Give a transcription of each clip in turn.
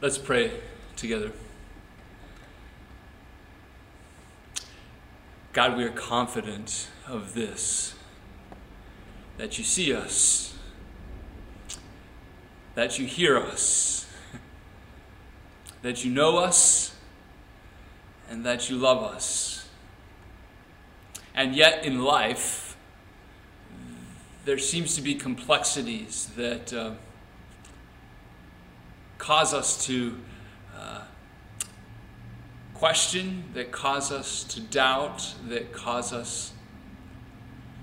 Let's pray together. God, we are confident of this that you see us, that you hear us, that you know us, and that you love us. And yet, in life, there seems to be complexities that. Uh, cause us to uh, question, that cause us to doubt, that cause us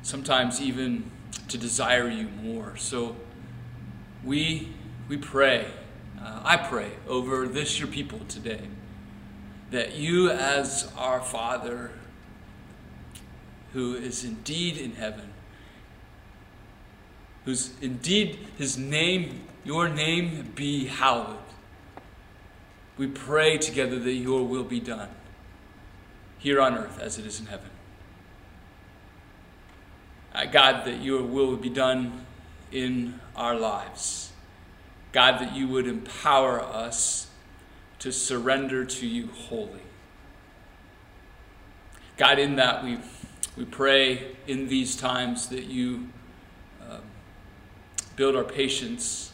sometimes even to desire you more. So we, we pray, uh, I pray over this your people today, that you, as our Father, who is indeed in heaven, whose indeed his name your name be hallowed. We pray together that your will be done here on earth as it is in heaven. Uh, God, that your will would be done in our lives. God, that you would empower us to surrender to you wholly. God, in that we, we pray in these times that you uh, build our patience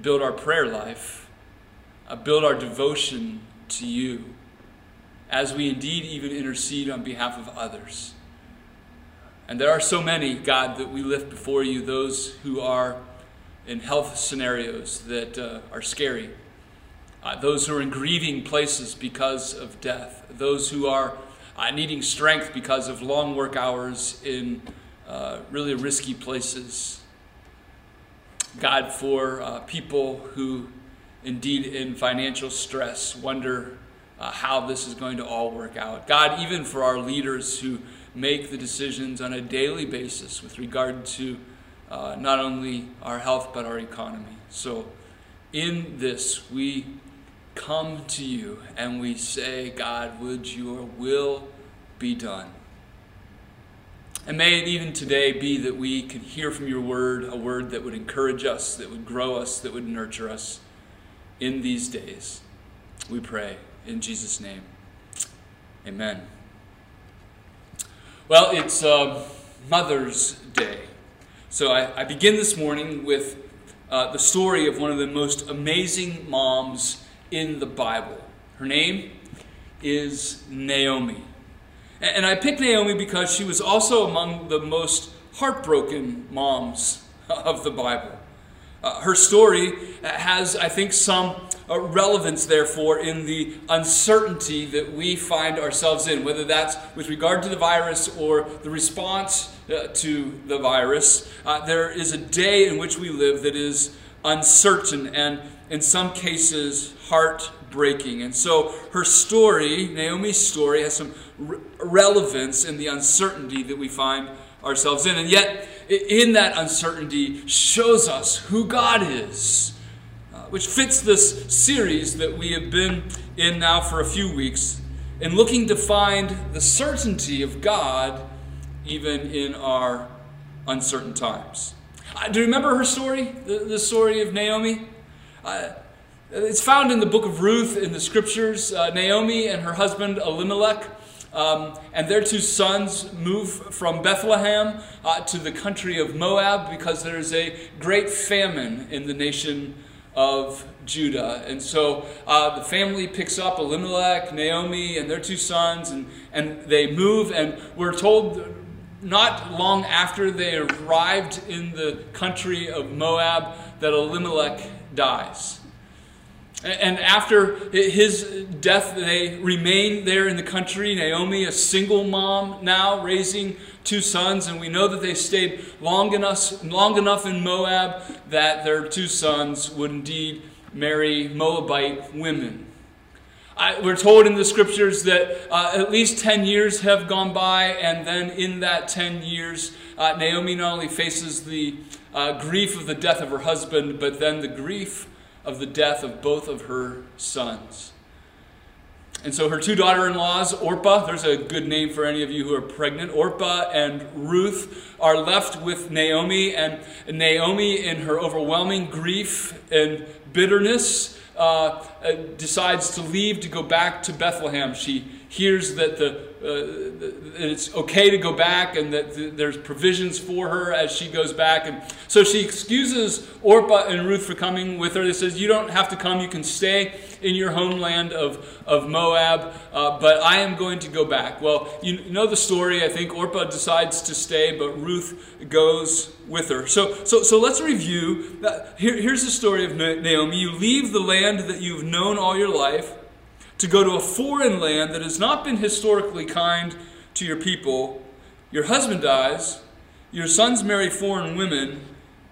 build our prayer life, uh, build our devotion to you, as we indeed even intercede on behalf of others. And there are so many, God, that we lift before you, those who are in health scenarios that uh, are scary, uh, those who are in grieving places because of death, those who are uh, needing strength because of long work hours in uh, really risky places. God, for uh, people who, indeed, in financial stress, wonder uh, how this is going to all work out. God, even for our leaders who make the decisions on a daily basis with regard to uh, not only our health but our economy. So, in this, we come to you and we say, God, would your will be done? And may it even today be that we can hear from your word a word that would encourage us, that would grow us, that would nurture us in these days. We pray in Jesus' name. Amen. Well, it's uh, Mother's Day. So I, I, begin this morning with uh, the story of one of the most amazing moms in the Bible. Her name is Naomi. And I picked Naomi because she was also among the most heartbroken moms of the Bible. Uh, her story has, I think, some uh, relevance, therefore, in the uncertainty that we find ourselves in, whether that's with regard to the virus or the response uh, to the virus. Uh, there is a day in which we live that is uncertain and, in some cases, heartbreaking. And so her story, Naomi's story, has some re- relevance in the uncertainty that we find ourselves in. And yet, in that uncertainty, shows us who God is, uh, which fits this series that we have been in now for a few weeks, in looking to find the certainty of God even in our uncertain times. Uh, do you remember her story, the, the story of Naomi? Uh, it's found in the book of Ruth in the scriptures. Uh, Naomi and her husband Elimelech um, and their two sons move from Bethlehem uh, to the country of Moab because there's a great famine in the nation of Judah. And so uh, the family picks up Elimelech, Naomi, and their two sons, and, and they move. And we're told not long after they arrived in the country of Moab that Elimelech dies. And after his death, they remain there in the country. Naomi, a single mom now, raising two sons. And we know that they stayed long enough, long enough in Moab that their two sons would indeed marry Moabite women. I, we're told in the scriptures that uh, at least 10 years have gone by, and then in that 10 years, uh, Naomi not only faces the uh, grief of the death of her husband, but then the grief of the death of both of her sons. And so her two daughter in laws, Orpah, there's a good name for any of you who are pregnant, Orpah and Ruth, are left with Naomi. And Naomi, in her overwhelming grief and bitterness, uh, uh, decides to leave to go back to Bethlehem. She hears that the uh, it's okay to go back and that there's provisions for her as she goes back. And so she excuses Orpah and Ruth for coming with her. They says, You don't have to come, you can stay in your homeland of, of Moab, uh, but I am going to go back. Well, you know the story. I think Orpah decides to stay, but Ruth goes with her. So, so, so let's review. Here, here's the story of Naomi. You leave the land that you've known all your life to go to a foreign land that has not been historically kind to your people. Your husband dies, your sons marry foreign women,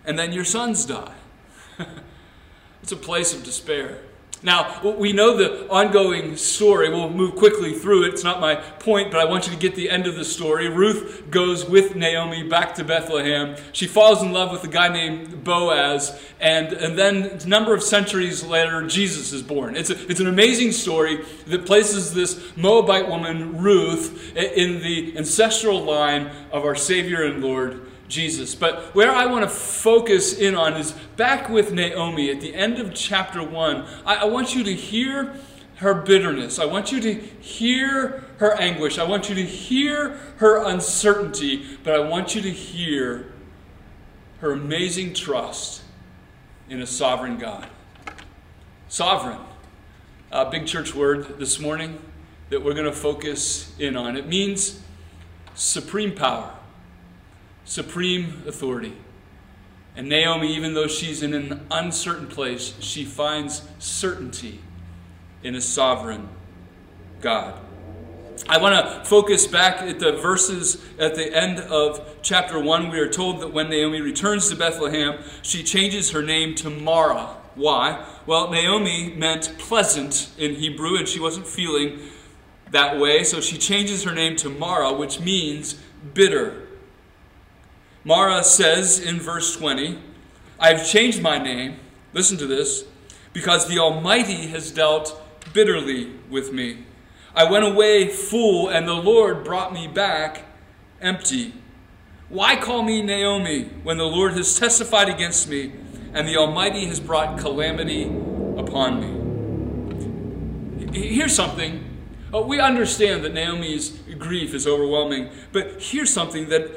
and then your sons die. it's a place of despair. Now, we know the ongoing story. We'll move quickly through it. It's not my point, but I want you to get the end of the story. Ruth goes with Naomi back to Bethlehem. She falls in love with a guy named Boaz, and, and then a number of centuries later, Jesus is born. It's, a, it's an amazing story that places this Moabite woman, Ruth, in the ancestral line of our Savior and Lord Jesus. But where I want to focus in on is back with Naomi at the end of chapter 1. I, I, want you to hear her bitterness. I want you to hear her anguish. I want you to hear her uncertainty. But I want you to hear her amazing trust in a sovereign God. Sovereign. A big church word this morning that we're going to focus in on. It means supreme power supreme authority. And Naomi, even though she's in an uncertain place, she finds certainty in a sovereign God. I want to focus back at the verses at the end of chapter 1. We are told that when Naomi returns to Bethlehem, she changes her name to Mara. Why? Well, Naomi meant pleasant in Hebrew, and she wasn't feeling that way, so she changes her name to Mara, which means bitter. Mara says in verse 20, I have changed my name, listen to this, because the Almighty has dealt bitterly with me. I went away full, and the Lord brought me back empty. Why call me Naomi when the Lord has testified against me, and the Almighty has brought calamity upon me? Here's something. Uh, we understand that Naomi's grief is overwhelming, but here's something that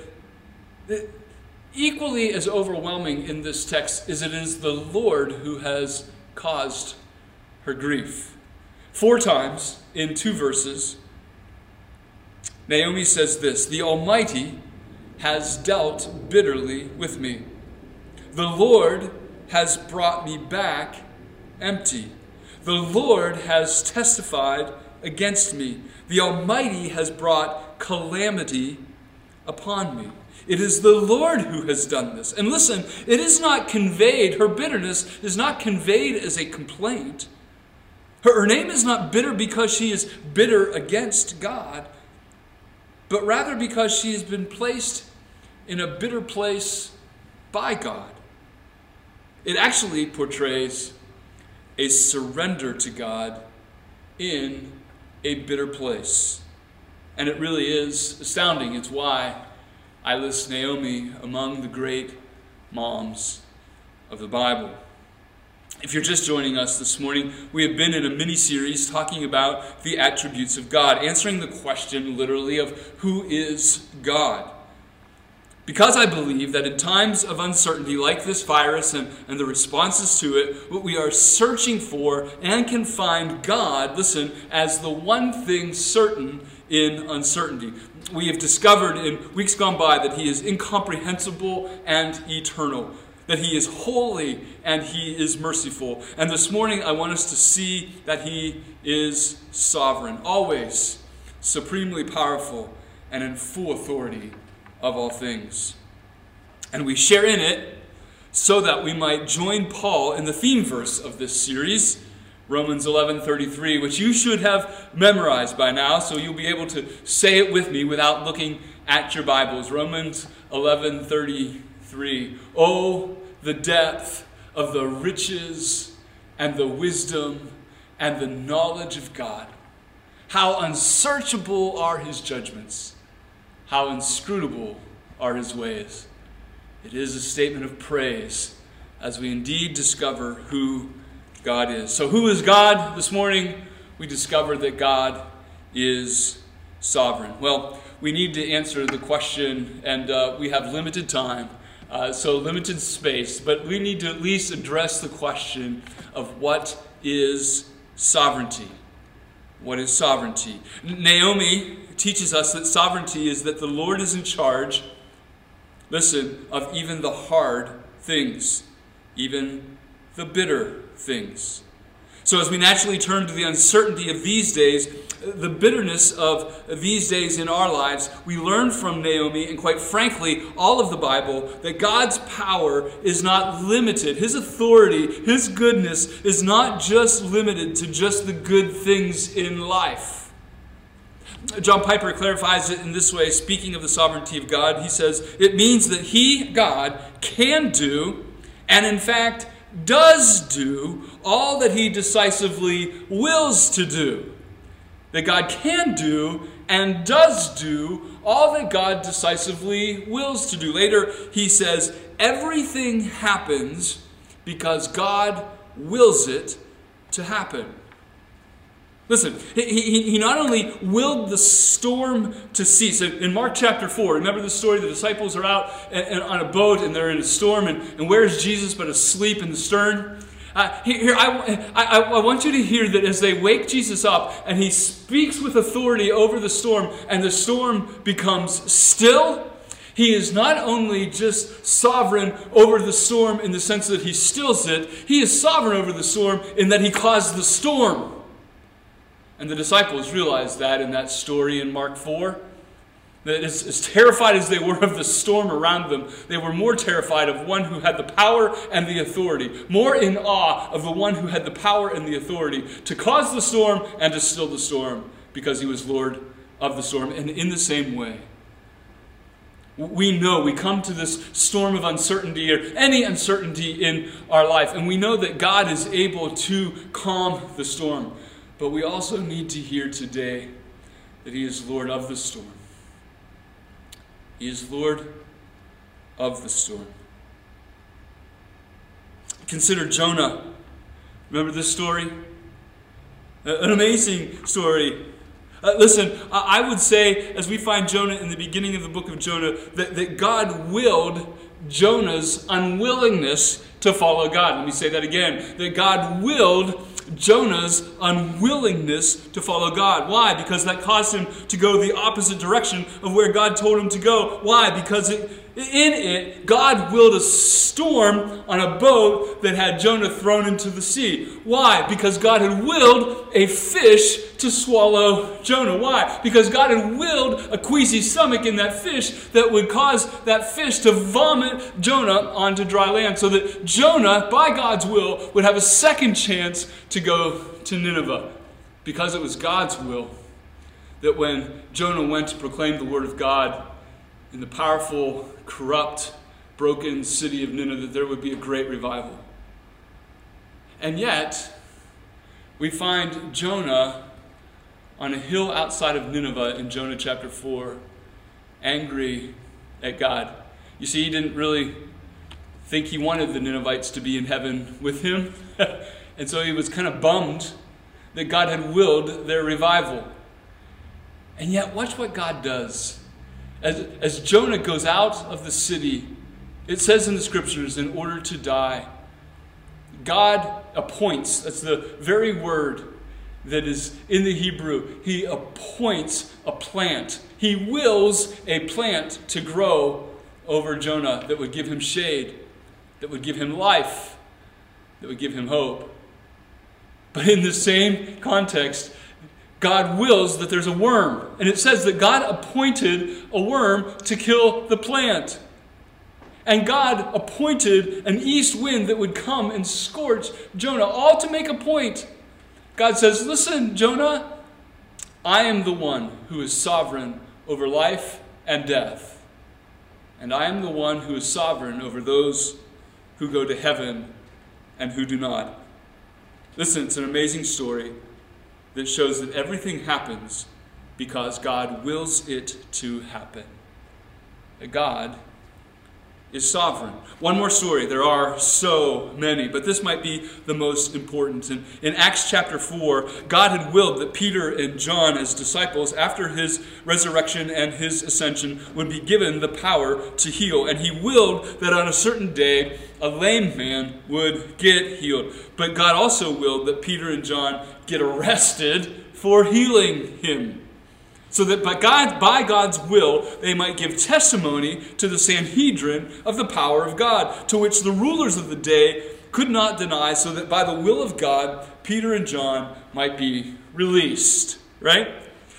Equally as overwhelming in this text is it is the Lord who has caused her grief. Four times in two verses, Naomi says this The Almighty has dealt bitterly with me. The Lord has brought me back empty. The Lord has testified against me. The Almighty has brought calamity upon me. It is the Lord who has done this. And listen, it is not conveyed, her bitterness is not conveyed as a complaint. Her, her name is not bitter because she is bitter against God, but rather because she has been placed in a bitter place by God. It actually portrays a surrender to God in a bitter place. And it really is astounding. It's why I list Naomi among the great moms of the Bible. If you're just joining us this morning, we have been in a mini series talking about the attributes of God, answering the question literally of who is God. Because I believe that in times of uncertainty like this virus and, and the responses to it, what we are searching for and can find God, listen, as the one thing certain in uncertainty we have discovered in weeks gone by that He is incomprehensible and eternal, that He is holy and He is merciful. And this morning, I want us to see that He is sovereign, always supremely powerful and in full authority of all things. And we share in it so that we might join Paul in the theme verse of this series Romans 11:33, which you should have memorized by now, so you'll be able to say it with me without looking at your Bibles. Romans 11:33. Oh, the depth of the riches and the wisdom and the knowledge of God. How unsearchable are his judgments. How inscrutable are his ways. It is a statement of praise as we indeed discover who God is. So, who is God? This morning we discovered that God is sovereign. Well, we need to answer the question, and uh, we have limited time, uh, so limited space, but we need to at least address the question of what is sovereignty. What is sovereignty? Naomi teaches us that sovereignty is that the Lord is in charge, listen, of even the hard things, even the bitter things. So, as we naturally turn to the uncertainty of these days, the bitterness of these days in our lives, we learn from Naomi and, quite frankly, all of the Bible that God's power is not limited. His authority, His goodness is not just limited to just the good things in life. John Piper clarifies it in this way, speaking of the sovereignty of God. He says, It means that He, God, can do, and in fact does do, all that He decisively wills to do that God can do and does do all that God decisively wills to do. Later, he says, everything happens because God wills it to happen. Listen, he, he, he not only willed the storm to cease. In Mark chapter 4, remember the story? The disciples are out and, and on a boat and they're in a storm, and, and where's Jesus but asleep in the stern? Uh, here, I, I, I want you to hear that as they wake Jesus up and he speaks with authority over the storm, and the storm becomes still, he is not only just sovereign over the storm in the sense that he stills it, he is sovereign over the storm in that he caused the storm. And the disciples realized that in that story in Mark 4 that as, as, terrified as they were of the storm around them, they were more terrified of one who had the power and the authority, more in awe of the one who had the power and the authority to cause the storm and to still the storm because he was Lord of the storm. And in the same way, we know we come to this storm of uncertainty or any uncertainty in our life, and we know that God is able to calm the storm. But we also need to hear today that He is Lord of the storm. He is Lord of the storm. Consider Jonah. Remember this story? An amazing story. Uh, listen, I would say, as we find Jonah in the beginning of the book of Jonah, that, that God willed Jonah's unwillingness to follow God. Let me say that again. That God willed Jonah's unwillingness to follow God. Why? Because that caused him to go the opposite direction of where God told him to go. Why? Because it, in it, God willed a storm on a boat that had Jonah thrown into the sea. Why? Because God had willed a fish to swallow Jonah. Why? Because God had willed a queasy stomach in that fish that would cause that fish to vomit Jonah onto dry land so that Jonah, by God's will, would have a second chance to go to Nineveh. Because it was God's will that when Jonah went to proclaim the word of God in the powerful corrupt, broken city of Nineveh, that there would be a great revival. And yet, we find Jonah on a hill outside of Nineveh in Jonah chapter 4, angry at God. You see, he didn't really think he wanted the Ninevites to be in heaven with him. and so he was kind of bummed that God had willed their revival. And yet, watch what God does. As, as Jonah goes out of the city, it says in the scriptures, in order to die, God appoints, that's the very word that is in the Hebrew. He appoints a plant. He wills a plant to grow over Jonah that would give him shade, that would give him life, that would give him hope. But in the same context, God wills that there's a worm. And it says that God appointed a worm to kill the plant. And God appointed an east wind that would come and scorch Jonah, all to make a point. God says, Listen, Jonah, I am the one who is sovereign over life and death. And I am the one who is sovereign over those who go to heaven and who do not. Listen, it's an amazing story that shows that everything happens because God wills it to happen. God is sovereign. One more story. There are so many, but this might be the most important. In, in Acts chapter 4, God had willed that Peter and John, as disciples, after his resurrection and his ascension, would be given the power to heal. And he willed that on a certain day, a lame man would get healed. But God also willed that Peter and John get arrested for healing him so that by, God, by God's will they might give testimony to the Sanhedrin of the power of God, to which the rulers of the day could not deny, so that by the will of God, Peter and John might be released. Right?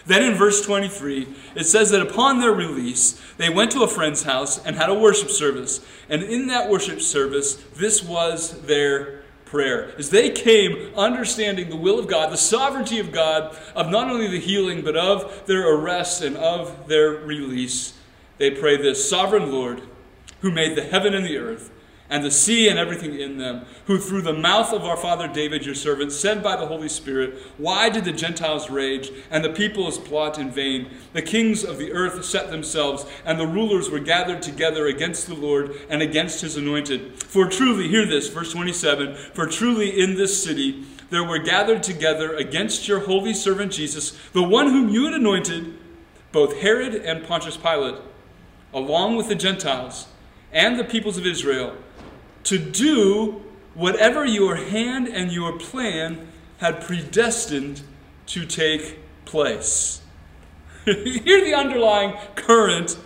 Then in verse 23, it says that upon their release, they went to a friend's house and had a worship service. And in that worship service, this was their prayer. As they came understanding the will of God, the sovereignty of God, of not only the healing, but of their arrest and of their release, they pray this Sovereign Lord, who made the heaven and the earth, and the sea and everything in them, who through the mouth of our father David, your servant, said by the Holy Spirit, Why did the Gentiles rage, and the peoples plot in vain? The kings of the earth set themselves, and the rulers were gathered together against the Lord and against his anointed. For truly, hear this, verse 27 For truly in this city there were gathered together against your holy servant Jesus, the one whom you had anointed, both Herod and Pontius Pilate, along with the Gentiles and the peoples of Israel to do whatever your hand and your plan had predestined to take place. Hear the underlying current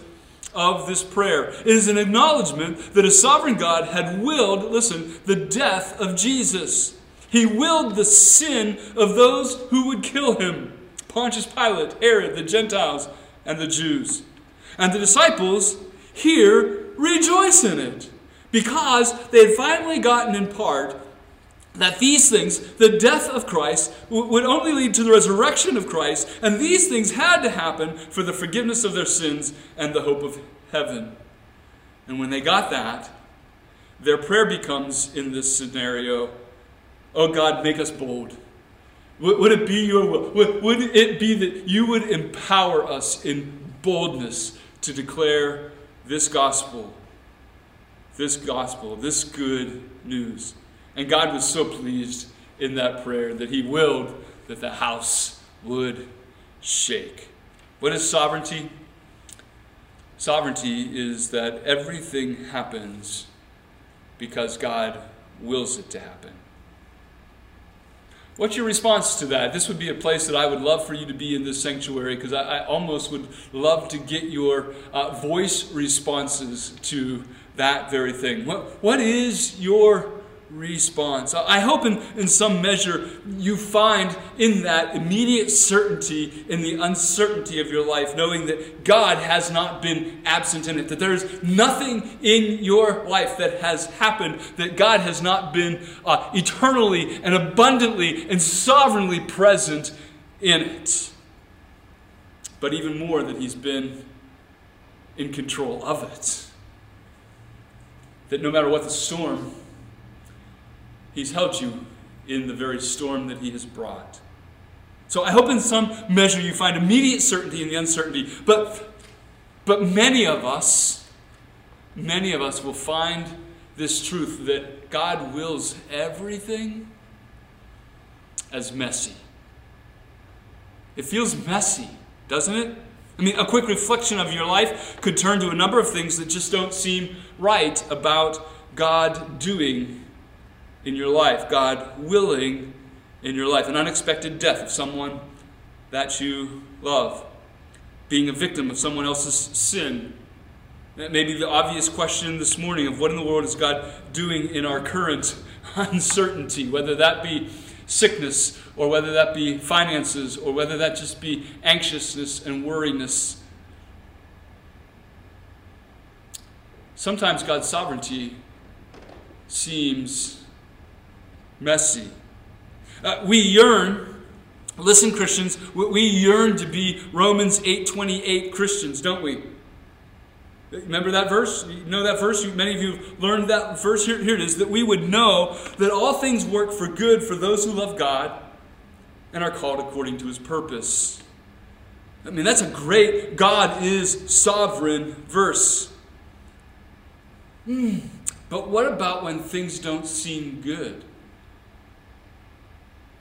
of this prayer. It is an acknowledgement that a sovereign God had willed, listen, the death of Jesus. He willed the sin of those who would kill him Pontius Pilate, Herod, the Gentiles, and the Jews. And the disciples here rejoice in it because they had finally gotten in part that these things, the death of Christ, would only lead to the resurrection of Christ, and these things had to happen for the forgiveness of their sins and the hope of heaven. And when they got that, their prayer becomes in this scenario Oh God, make us bold. Would it be your will? Would it be that you would empower us in boldness to declare this gospel this gospel, this good news. And God was so pleased in that prayer that He willed that the house would shake. What is sovereignty? Sovereignty is that everything happens because God wills it to happen. What's your response to that? This would be a place that I would love for you to be in this sanctuary because I, I, almost would love to get your uh, voice responses to that very thing. What, what is your response? I hope in, in some measure you find in that immediate certainty in the uncertainty of your life, knowing that God has not been absent in it, that there is nothing in your life that has happened that God has not been uh, eternally and abundantly and sovereignly present in it. But even more, that He's been in control of it that no matter what the storm, He's held you in the very storm that He has brought. So I hope in some measure you find immediate certainty in the uncertainty. But, but many of us, many of us will find this truth that God wills everything as messy. It feels messy, doesn't it? I mean, a quick reflection of your life could turn to a number of things that just don't seem right about God doing in your life, God willing in your life. An unexpected death of someone that you love, being a victim of someone else's sin. That may be the obvious question this morning of what in the world is God doing in our current uncertainty, whether that be sickness, or whether that be finances, or whether that just be anxiousness and worriness. Sometimes God's sovereignty seems messy. Uh, we yearn, listen, Christians, we yearn to be Romans 8:28 Christians, don't we? Remember that verse? You know that verse? Many of you have learned that verse. Here, here it is that we would know that all things work for good for those who love God and are called according to his purpose. I mean, that's a great God is sovereign verse. Mm, but what about when things don't seem good?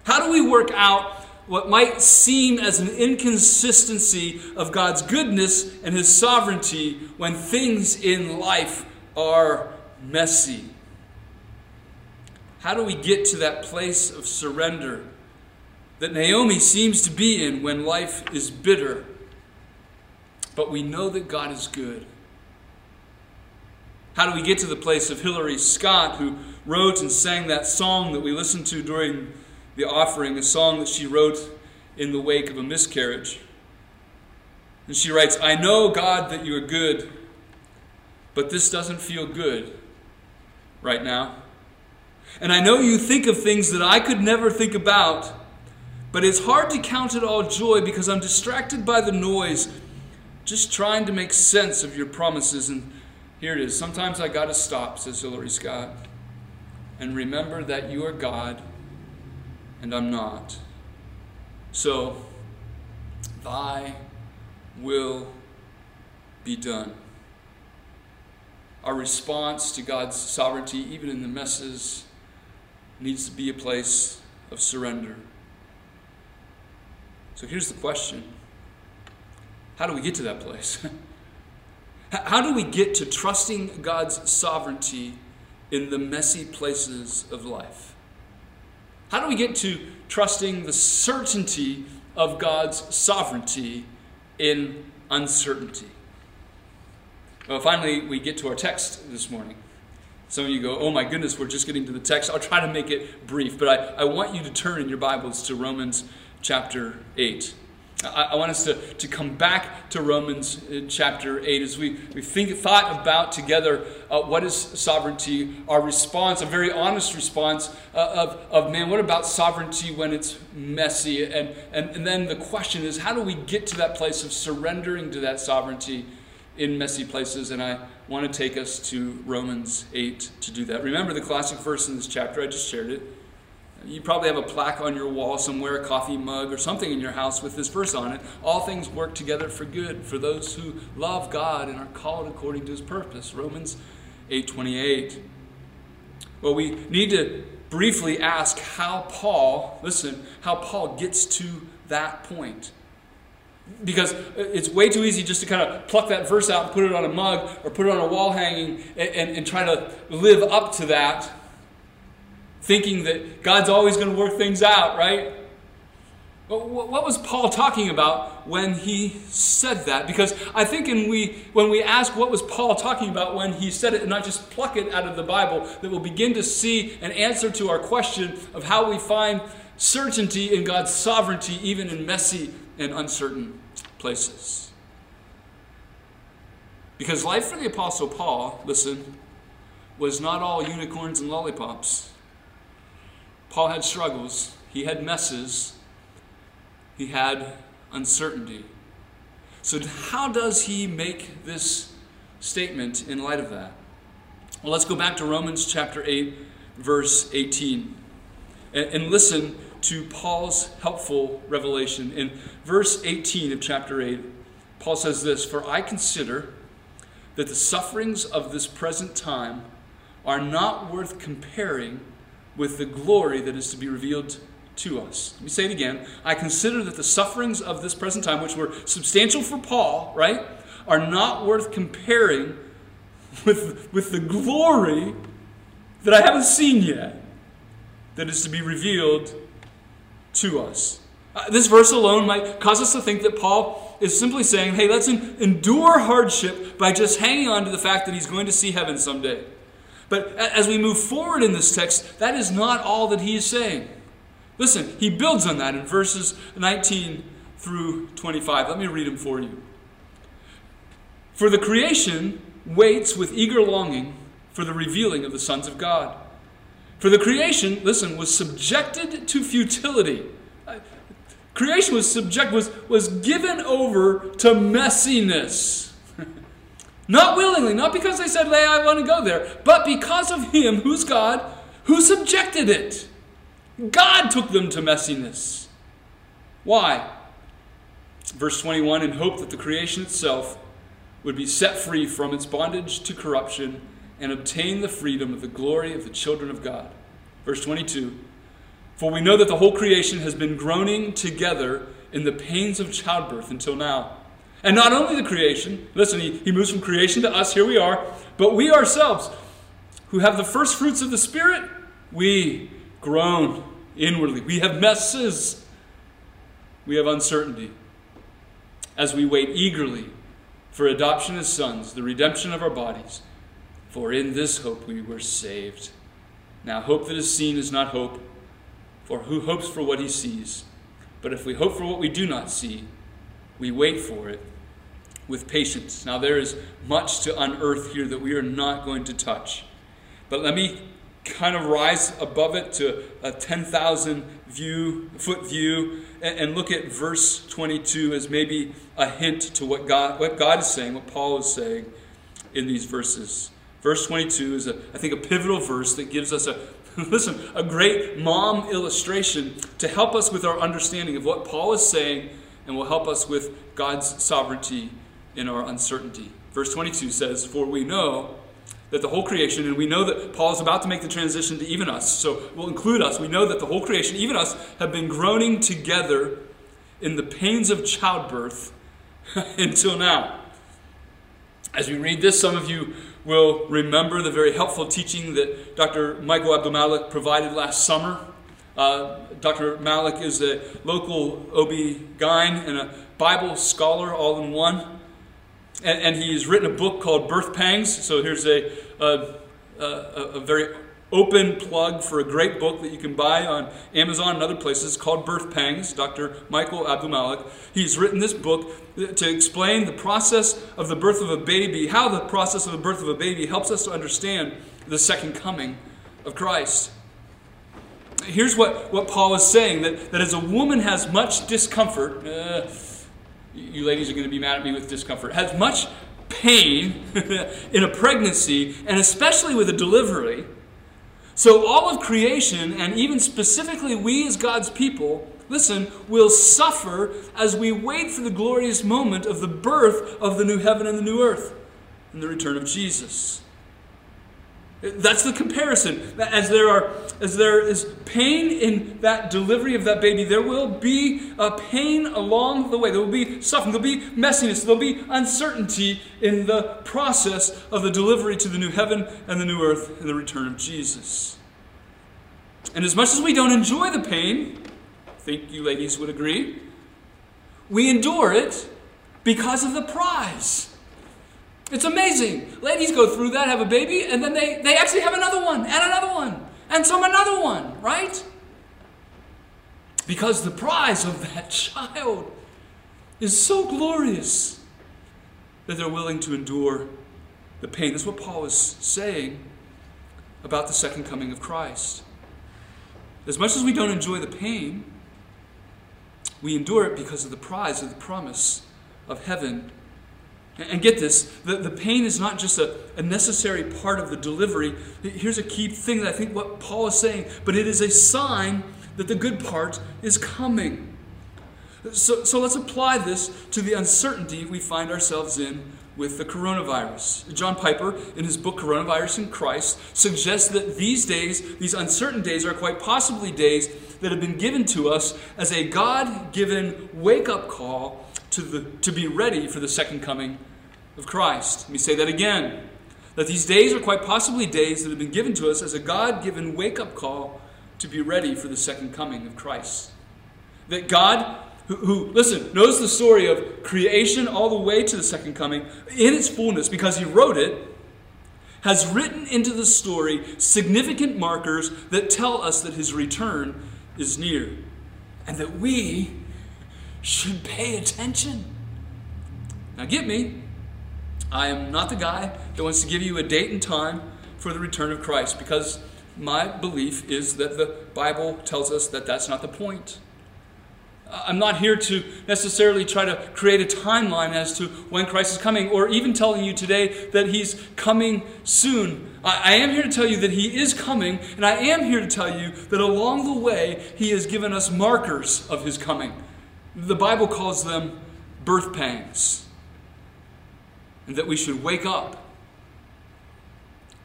How do we work out what might seem as an inconsistency of God's goodness and His sovereignty when things in life are messy? How do we get to that place of surrender that Naomi seems to be in when life is bitter? But we know that God is good. How do we get to the place of Hillary Scott, who wrote and sang that song that we listened to during the offering, a song that she wrote in the wake of a miscarriage? And she writes, I know, God, that you are good, but this doesn't feel good right now. And I know you think of things that I could never think about, but it's hard to count it all joy because I'm distracted by the noise, just trying to make sense of your promises. And here it is. Sometimes I got to stop, says Hillary Scott, and remember that you are God and I'm not. So, thy will be done. Our response to God's sovereignty, even in the messes, needs to be a place of surrender. So here's the question How do we get to that place? How do we get to trusting God's sovereignty in the messy places of life? How do we get to trusting the certainty of God's sovereignty in uncertainty? Well, finally, we get to our text this morning. Some of you go, oh my goodness, we're just getting to the text. I'll try to make it brief, but I, I want you to turn in your Bibles to Romans chapter 8. I, want us to, to come back to Romans uh, chapter 8 as we, we think, thought about together uh, what is sovereignty, our response, a very honest response uh, of, of, man, what about sovereignty when it's messy? And, and, and then the question is, how do we get to that place of surrendering to that sovereignty in messy places? And I want to take us to Romans 8 to do that. Remember the classic verse in this chapter, I just shared it. You probably have a plaque on your wall somewhere, a coffee mug, or something in your house with this verse on it. All things work together for good for those who love God and are called according to his purpose. Romans 8:28. Well, we need to briefly ask how Paul, listen, how Paul gets to that point. Because it's way too easy just to kind of pluck that verse out and put it on a mug or put it on a wall hanging and, and, and try to live up to that, thinking that God's always going to work things out, right? But what was Paul talking about when he said that? Because I think we, when we ask what was Paul talking about when he said it, and not just pluck it out of the Bible, that we'll begin to see an answer to our question of how we find certainty in God's sovereignty, even in messy and uncertain places. Because life for the Apostle Paul, listen, was not all unicorns and lollipops. Paul had struggles, he had messes, he had uncertainty. So, how does he make this statement in light of that? Well, let's go back to Romans chapter 8, verse 18, and, and listen to Paul's helpful revelation. In verse 18 of chapter 8, Paul says this For I consider that the sufferings of this present time are not worth comparing with the glory that is to be revealed to us. Let me say it again. I consider that the sufferings of this present time, which were substantial for Paul, right, are not worth comparing with, with the glory that I haven't seen yet that is to be revealed to us. Uh, this verse alone might cause us to think that Paul is simply saying, hey, let's endure hardship by just hanging on to the fact that he's going to see heaven someday. But as we move forward in this text, that is not all that he is saying. Listen, he builds on that in verses 19 through 25. Let me read them for you. For the creation waits with eager longing for the revealing of the sons of God. For the creation, listen, was subjected to futility. Uh, creation was subject was, was given over to messiness. Not willingly, not because they said, Hey, I want to go there, but because of him, who's God, who subjected it. God took them to messiness. Why? Verse 21 in hope that the creation itself would be set free from its bondage to corruption and obtain the freedom of the glory of the children of God. Verse 22 For we know that the whole creation has been groaning together in the pains of childbirth until now. And not only the creation, listen, he, he moves from creation to us, here we are, but we ourselves, who have the first fruits of the Spirit, we groan inwardly. We have messes. We have uncertainty as we wait eagerly for adoption as sons, the redemption of our bodies. For in this hope we were saved. Now, hope that is seen is not hope, for who hopes for what he sees? But if we hope for what we do not see, we wait for it with patience. Now, there is much to unearth here that we are not going to touch. But let me kind of rise above it to a 10,000 view, foot view and, and, look at verse 22 as maybe a hint to what God, what God is saying, what Paul is saying in these verses. Verse 22 is, a, I think, a pivotal verse that gives us a, listen, a great mom illustration to help us with our understanding of what Paul is saying and will help us with God's sovereignty in our uncertainty. Verse 22 says, For we know that the whole creation, and we know that Paul is about to make the transition to even us, so we'll include us. We know that the whole creation, even us, have been groaning together in the pains of childbirth until now. As we read this, some of you will remember the very helpful teaching that Dr. Michael Abdul provided last summer. Uh, Dr. Malik is a local OB-GYN and a Bible scholar all in one. And, and he's written a book called Birth Pangs. So here's a, a, a, a very open plug for a great book that you can buy on Amazon and other places called Birth Pangs, Dr. Michael Abdul Malik. He's written this book to explain the process of the birth of a baby, how the process of the birth of a baby helps us to understand the second coming of Christ. Here's what, what Paul is saying that, that as a woman has much discomfort, uh, you ladies are going to be mad at me with discomfort, has much pain in a pregnancy, and especially with a delivery. So, all of creation, and even specifically we as God's people, listen, will suffer as we wait for the glorious moment of the birth of the new heaven and the new earth and the return of Jesus. That's the comparison. As there are, as there is pain in that delivery of that baby, there will be a pain along the way. There will be suffering. There'll be messiness. There'll be uncertainty in the process of the delivery to the new heaven and the new earth and the return of Jesus. And as much as we don't enjoy the pain, I think you ladies would agree, we endure it because of the prize. It's amazing. Ladies go through that, have a baby, and then they, they actually have another one, and another one, and some another one, right? Because the prize of that child is so glorious that they're willing to endure the pain. That's what Paul is saying about the second coming of Christ. As much as we don't enjoy the pain, we endure it because of the prize of the promise of heaven and get this the, the pain is not just a, a necessary part of the delivery. Here's a key thing that I think what Paul is saying, but it is a sign that the good part is coming. So, so let's apply this to the uncertainty we find ourselves in with the coronavirus. John Piper, in his book Coronavirus and Christ, suggests that these days, these uncertain days, are quite possibly days that have been given to us as a God given wake up call to, the, to be ready for the second coming of Christ. Let me say that again. That these days are quite possibly days that have been given to us as a God given wake up call to be ready for the second coming of Christ. That God, who, who, listen, knows the story of creation all the way to the second coming in its fullness because He wrote it, has written into the story significant markers that tell us that His return is near. And that we should pay attention. Now, get me. I am not the guy that wants to give you a date and time for the return of Christ because my belief is that the Bible tells us that that's not the point. I'm not here to necessarily try to create a timeline as to when Christ is coming, or even telling you today that He's coming soon. I am here to tell you that He is coming, and I am here to tell you that along the way He has given us markers of His coming. The Bible calls them birth pangs. And that we should wake up.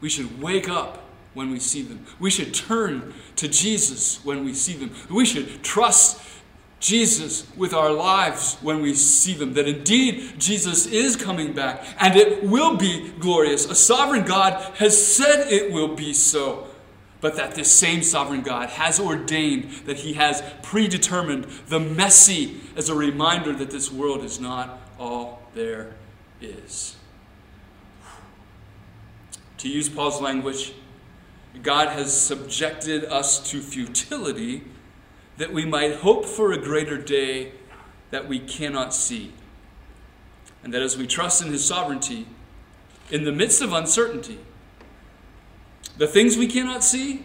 We should wake up when we see them. We should turn to Jesus when we see them. We should trust Jesus with our lives when we see them. That indeed Jesus is coming back and it will be glorious. A sovereign God has said it will be so. But that this same sovereign God has ordained, that he has predetermined the messy as a reminder that this world is not all there is. To use Paul's language, God has subjected us to futility that we might hope for a greater day that we cannot see. And that as we trust in His sovereignty, in the midst of uncertainty, the things we cannot see,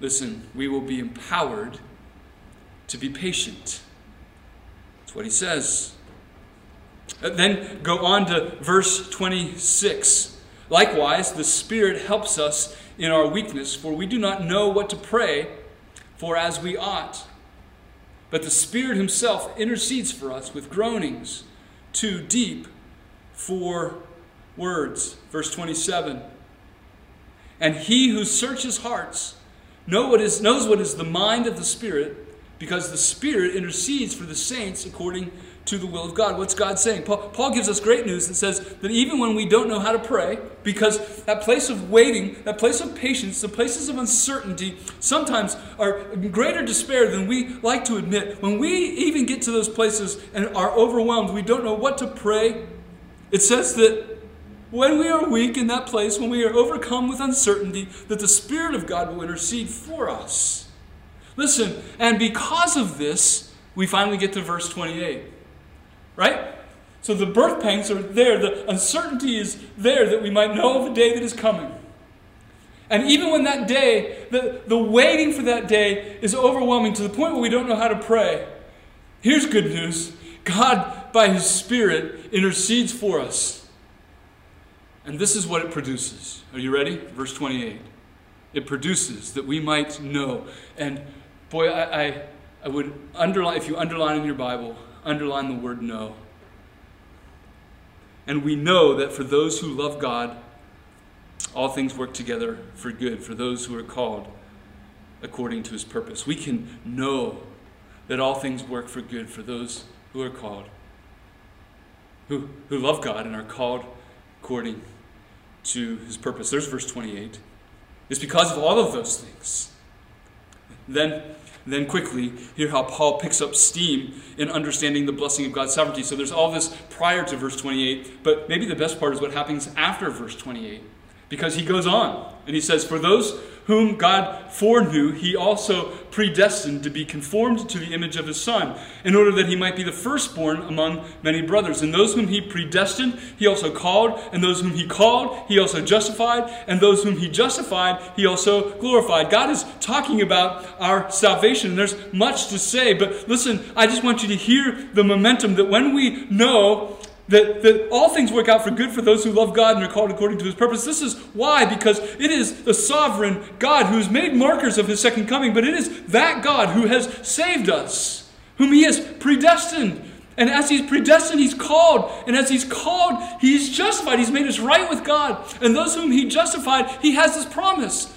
listen, we will be empowered to be patient. That's what He says. Uh, then go on to verse 26. Likewise, the Spirit helps us in our weakness, for we do not know what to pray for as we ought. But the Spirit Himself intercedes for us with groanings too deep for words. Verse 27 And He who searches hearts know what is, knows what is the mind of the Spirit, because the Spirit intercedes for the saints according to the will of God. What's God saying? Paul, Paul, gives us great news that says that even when we don't know how to pray, because that place of waiting, that place of patience, the places of uncertainty sometimes are greater despair than we like to admit. When we even get to those places and are overwhelmed, we don't know what to pray. It says that when we are weak in that place, when we are overcome with uncertainty, that the Spirit of God will intercede for us. Listen, and because of this, we finally get to verse 28. Right? So the birth pangs are there. The uncertainty is there that we might know of a day that is coming. And even when that day, the, the waiting for that day is overwhelming to the point where we don't know how to pray, here's good news God, by His Spirit, intercedes for us. And this is what it produces. Are you ready? Verse 28. It produces that we might know. And boy, I, I, I would underline, if you underline in your Bible, underline the word know. And we know that for those who love God, all things work together for good, for those who are called according to his purpose. We can know that all things work for good for those who are called, who, who love God and are called according to his purpose. There's verse 28. It's because of all of those things. Then then quickly, hear how Paul picks up steam in understanding the blessing of God's sovereignty. So there's all this prior to verse 28, but maybe the best part is what happens after verse 28. Because he goes on and he says, For those whom God foreknew, he also predestined to be conformed to the image of his Son, in order that he might be the firstborn among many brothers. And those whom he predestined, he also called, and those whom he called, he also justified, and those whom he justified, he also glorified. God is talking about our salvation, and there's much to say, but listen, I just want you to hear the momentum that when we know that, that all things work out for good for those who love God and are called according to his purpose. This is why, because it is the sovereign God who has made markers of his second coming, but it is that God who has saved us, whom he has predestined. And as he's predestined, he's called. And as he's called, he's justified. He's made us right with God. And those whom he justified, he has this promise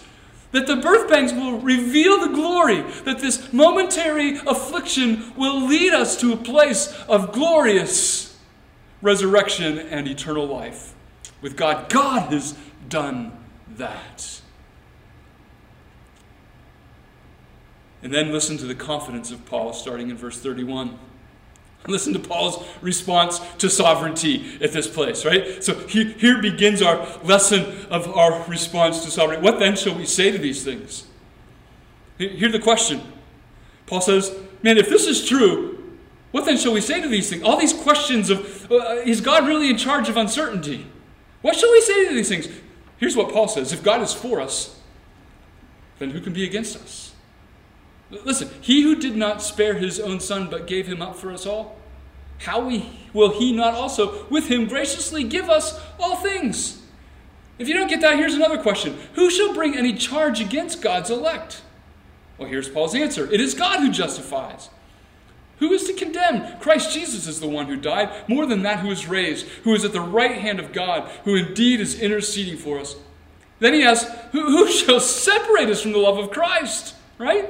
that the birth pangs will reveal the glory, that this momentary affliction will lead us to a place of glorious resurrection, and eternal life. With God, God has done that. And then listen to the confidence of Paul starting in verse 31. Listen to Paul's response to sovereignty at this place, right? So here, here begins our lesson of our response to sovereignty. What then shall we say to these things? Hear the question. Paul says, Man, if this is true, what then shall we say to these things? All these questions of, uh, is God really in charge of uncertainty? What shall we say to these things? Here's what Paul says If God is for us, then who can be against us? Listen, he who did not spare his own son but gave him up for us all, how we, will he not also with him graciously give us all things? If you don't get that, here's another question Who shall bring any charge against God's elect? Well, here's Paul's answer it is God who justifies. Who is to condemn? Christ Jesus is the one who died, more than that, who is raised, who is at the right hand of God, who indeed is interceding for us. Then he asks, who, who shall separate us from the love of Christ? Right?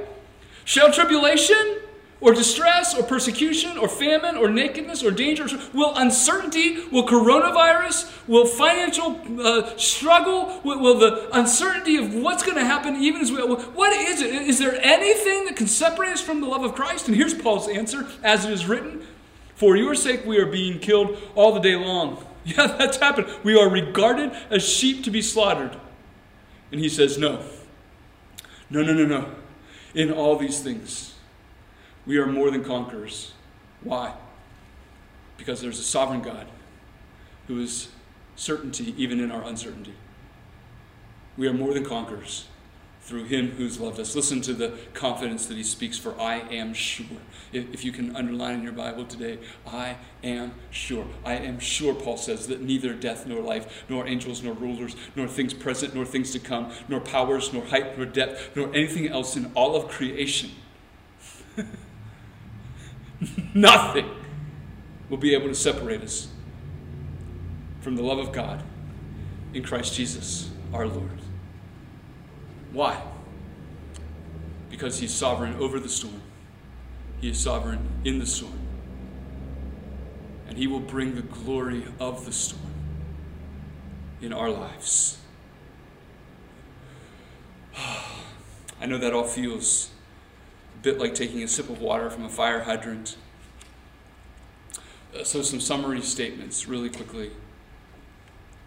Shall tribulation or distress or persecution or famine or nakedness or danger will uncertainty will coronavirus will financial uh, struggle will, will, the uncertainty of what's going to happen even as we what is it? Is there anything that can separate us from the love of Christ? And here's Paul's answer as it is written. For your sake we are being killed all the day long. Yeah that's happened. We are regarded as sheep to be slaughtered. And he says no. No no no no. In all these things we are more than conquerors. Why? Because there's a sovereign God who is certainty even in our uncertainty. We are more than conquerors through him who's loved us. Listen to the confidence that he speaks for I am sure. If, you can underline in your Bible today, I am sure. I am sure, Paul says, that neither death nor life, nor angels nor rulers, nor things present nor things to come, nor powers, nor height nor depth, nor anything else in all of creation Nothing will be able to separate us from the love of God in Christ Jesus our Lord. Why? Because He's sovereign over the storm, He is sovereign in the storm. And He will bring the glory of the storm in our lives. I know that all feels bit like taking a sip of water from a fire hydrant. Uh, so, some summary statements really quickly.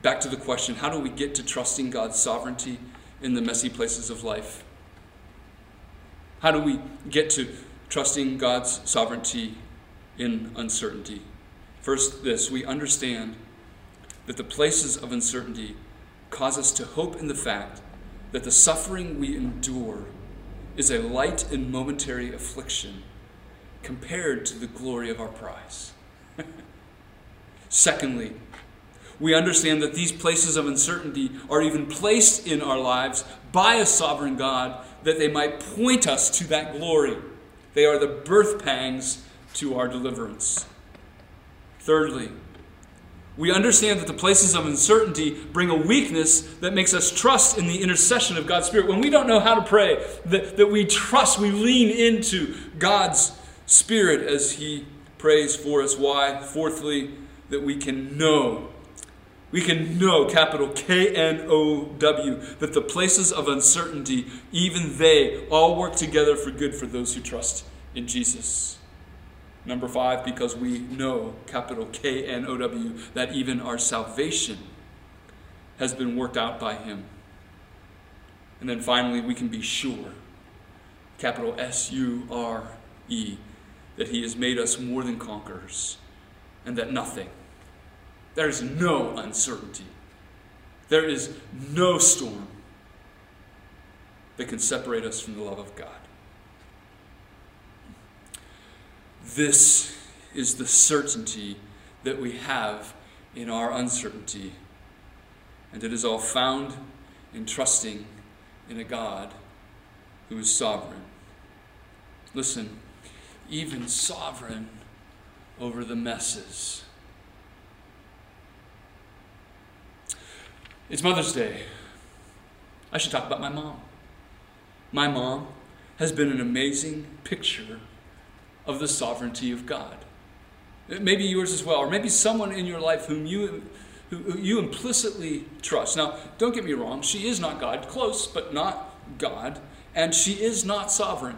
Back to the question how do we get to trusting God's sovereignty in the messy places of life? How do we get to trusting God's sovereignty in uncertainty? First, this we understand that the places of uncertainty cause us to hope in the fact that the suffering we endure is a light and momentary affliction compared to the glory of our prize. Secondly, we understand that these places of uncertainty are even placed in our lives by a sovereign God that they might point us to that glory. They are the birth pangs to our deliverance. Thirdly, we understand that the places of uncertainty bring a weakness that makes us trust in the intercession of God's Spirit. When we don't know how to pray, that, that we trust, we lean into God's Spirit as He prays for us. Why? Fourthly, that we can know. We can know, capital K N O W, that the places of uncertainty, even they, all work together for good for those who trust in Jesus. Number five, because we know, capital K N O W, that even our salvation has been worked out by Him. And then finally, we can be sure, capital S U R E, that He has made us more than conquerors, and that nothing, there is no uncertainty, there is no storm that can separate us from the love of God. This is the certainty that we have in our uncertainty. And it is all found in trusting in a God who is sovereign. Listen, even sovereign over the messes. It's Mother's Day. I should talk about my mom. My mom has been an amazing picture of the sovereignty of God. Maybe yours as well, or maybe someone in your life whom you, who you implicitly trust. Now, don't get me wrong, she is not God, close, but not God, and she is not sovereign.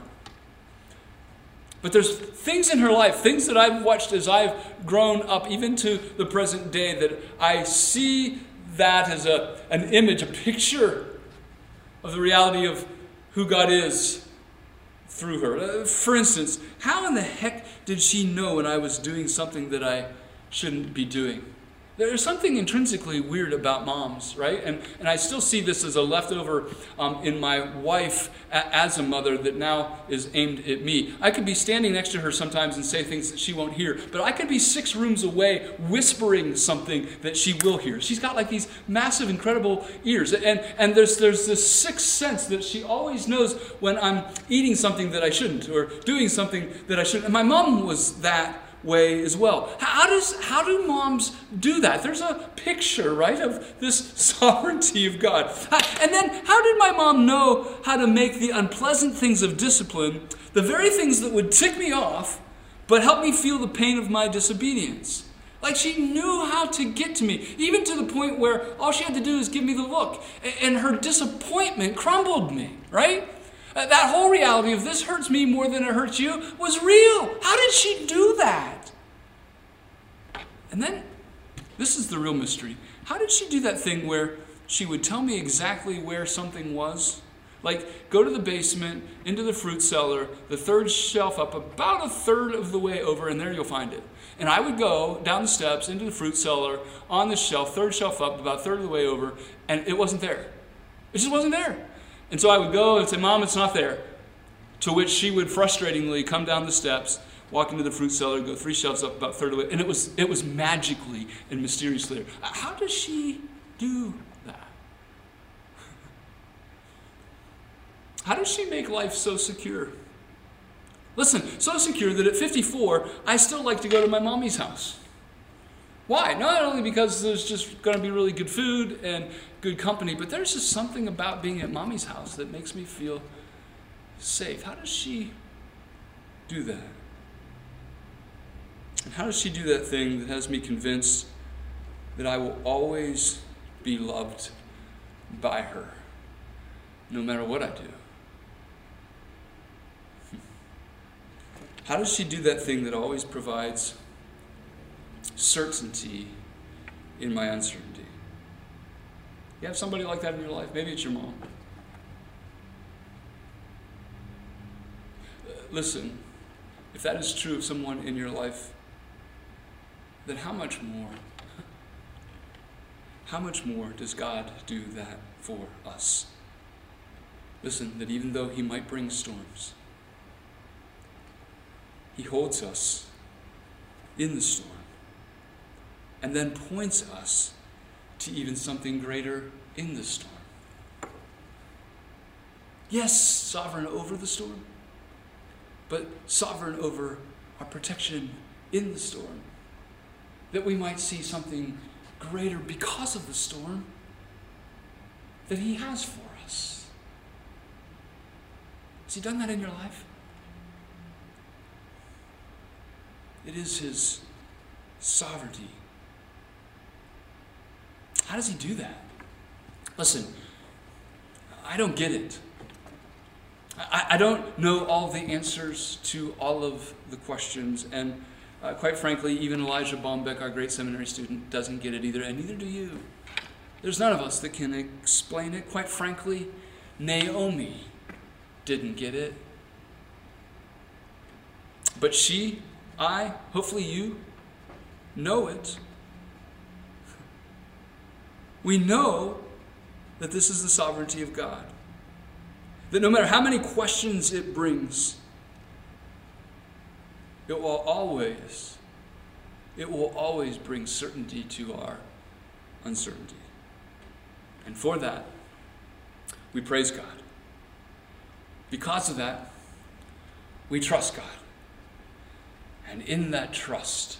But there's things in her life, things that I've watched as I've grown up, even to the present day, that I see that as a, an image, a picture of the reality of who God is through her. Uh, for instance, how in the heck did she know when I was doing something that I shouldn't be doing? There's something intrinsically weird about moms, right? And, and I still see this as a leftover um, in my wife a, as a mother that now is aimed at me. I could be standing next to her sometimes and say things that she won't hear, but I could be six rooms away whispering something that she will hear. She's got like these massive, incredible ears. And, and there's, there's this sixth sense that she always knows when I'm eating something that I shouldn't or doing something that I shouldn't. And my mom was that way as well. How, does, how do moms do that? There's a picture, right, of this sovereignty of God. Uh, and then, how did my mom know how to make the unpleasant things of discipline, the very things that would tick me off, but help me feel the pain of my disobedience? Like she knew how to get to me, even to the point where all she had to do is give me the look. And her disappointment crumbled me, right? Uh, that whole reality of this hurts me more than it hurts you was real. How did she do that? And then, this is the real mystery. How did she do that thing where she would tell me exactly where something was? Like, go to the basement, into the fruit cellar, the third shelf up, about a third of the way over, and there you'll find it. And I would go down the steps into the fruit cellar, on the shelf, third shelf up, about a third of the way over, and it wasn't there. It just wasn't there. And so I would go and say, Mom, it's not there. To which she would frustratingly come down the steps, walk into the fruit cellar, go three shelves up, about third of way, and it was, it was magically and mysteriously there. Uh, how does she do that? How does she make life so secure? Listen, so secure that at 54, I still like to go to my mommy's house. Why? Not only because there's just going to be really good food and good company, but there's just something about being at mommy's house that makes me feel safe. How does she do that? And how does she do that thing that has me convinced that I will always be loved by her, no matter what I do? How does she do that thing that always provides certainty in my uncertainty. You have somebody like that in your life? Maybe it's your mom. Uh, listen, if that is true of someone in your life, then how much more? How much more does God do that for us? Listen, that even though He might bring storms, He holds us in the storm and then points us to even something greater in the storm. Yes, sovereign over the storm, but sovereign over our protection in the storm. That we might see something greater because of the storm that He has for us. Has He done that in your life? It is His sovereignty how does he do that? Listen, I don't get it. I, I don't know all the answers to all of the questions, and uh, quite frankly, even Elijah Bombeck, our great seminary student, doesn't get it either, and neither do you. There's none of us that can explain it. Quite frankly, Naomi didn't get it. But she, I, hopefully you, know it. We know that this is the sovereignty of God. That no matter how many questions it brings, it will always, it will always bring certainty to our uncertainty. And for that, we praise God. Because of that, we trust God. And in that trust,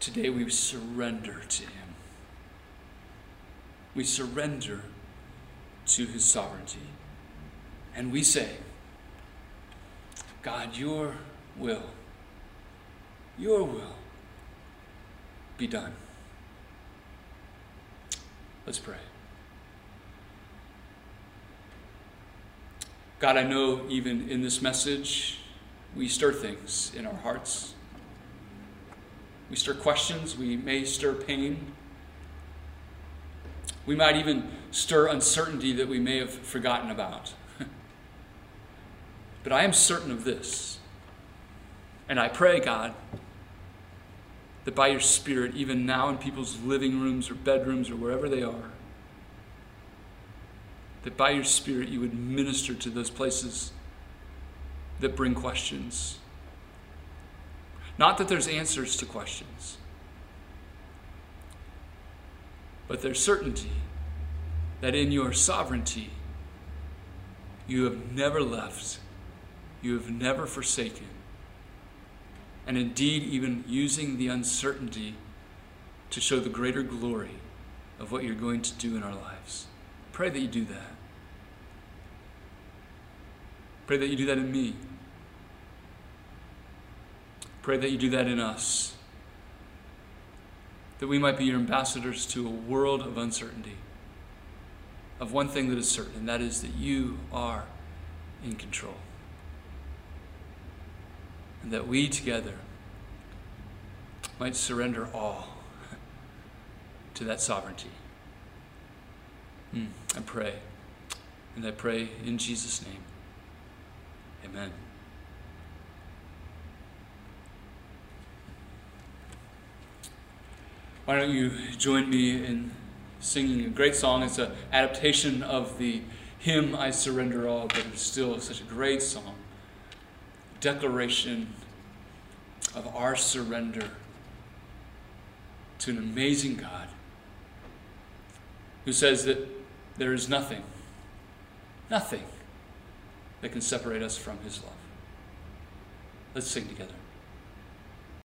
today we surrender to Him we surrender to his sovereignty. And we say, God, your will, your will be done. Let's pray. God, I know even in this message, we stir things in our hearts. We stir questions, we may stir pain. We might even stir uncertainty that we may have forgotten about. but I am certain of this. And I pray, God, that by your Spirit, even now in people's living rooms or bedrooms or wherever they are, that by your Spirit you would minister to those places that bring questions. Not that there's answers to questions, but there's certainty that in your sovereignty, you have never left, you have never forsaken, and indeed even using the uncertainty to show the greater glory of what you're going to do in our lives. Pray that you do that. Pray that you do that in me. Pray that you do that in us. That we might be your ambassadors to a world of uncertainty. Of one thing that is certain, and that is that you are in control. And that we together might surrender all to that sovereignty. Mm, I pray. And I pray in Jesus' name. Amen. Why don't you join me in singing a great song? It's an adaptation of the hymn I Surrender All, but it's still such a great song. Declaration of our surrender to an amazing God who says that there is nothing, nothing that can separate us from his love. Let's sing together.